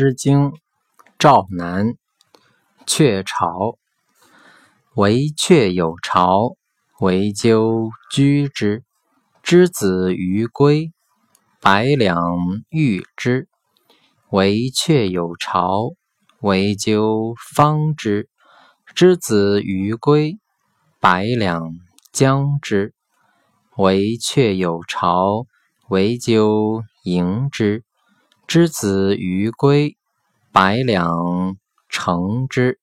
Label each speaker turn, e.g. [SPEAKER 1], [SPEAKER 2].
[SPEAKER 1] 诗经·赵南·鹊巢。惟鹊有巢，惟鸠居之。之子于归，百两喻之。惟鹊有巢，惟鸠方之。之子于归，百两将之。惟鹊有巢，惟鸠迎之。之子于归，百两乘之。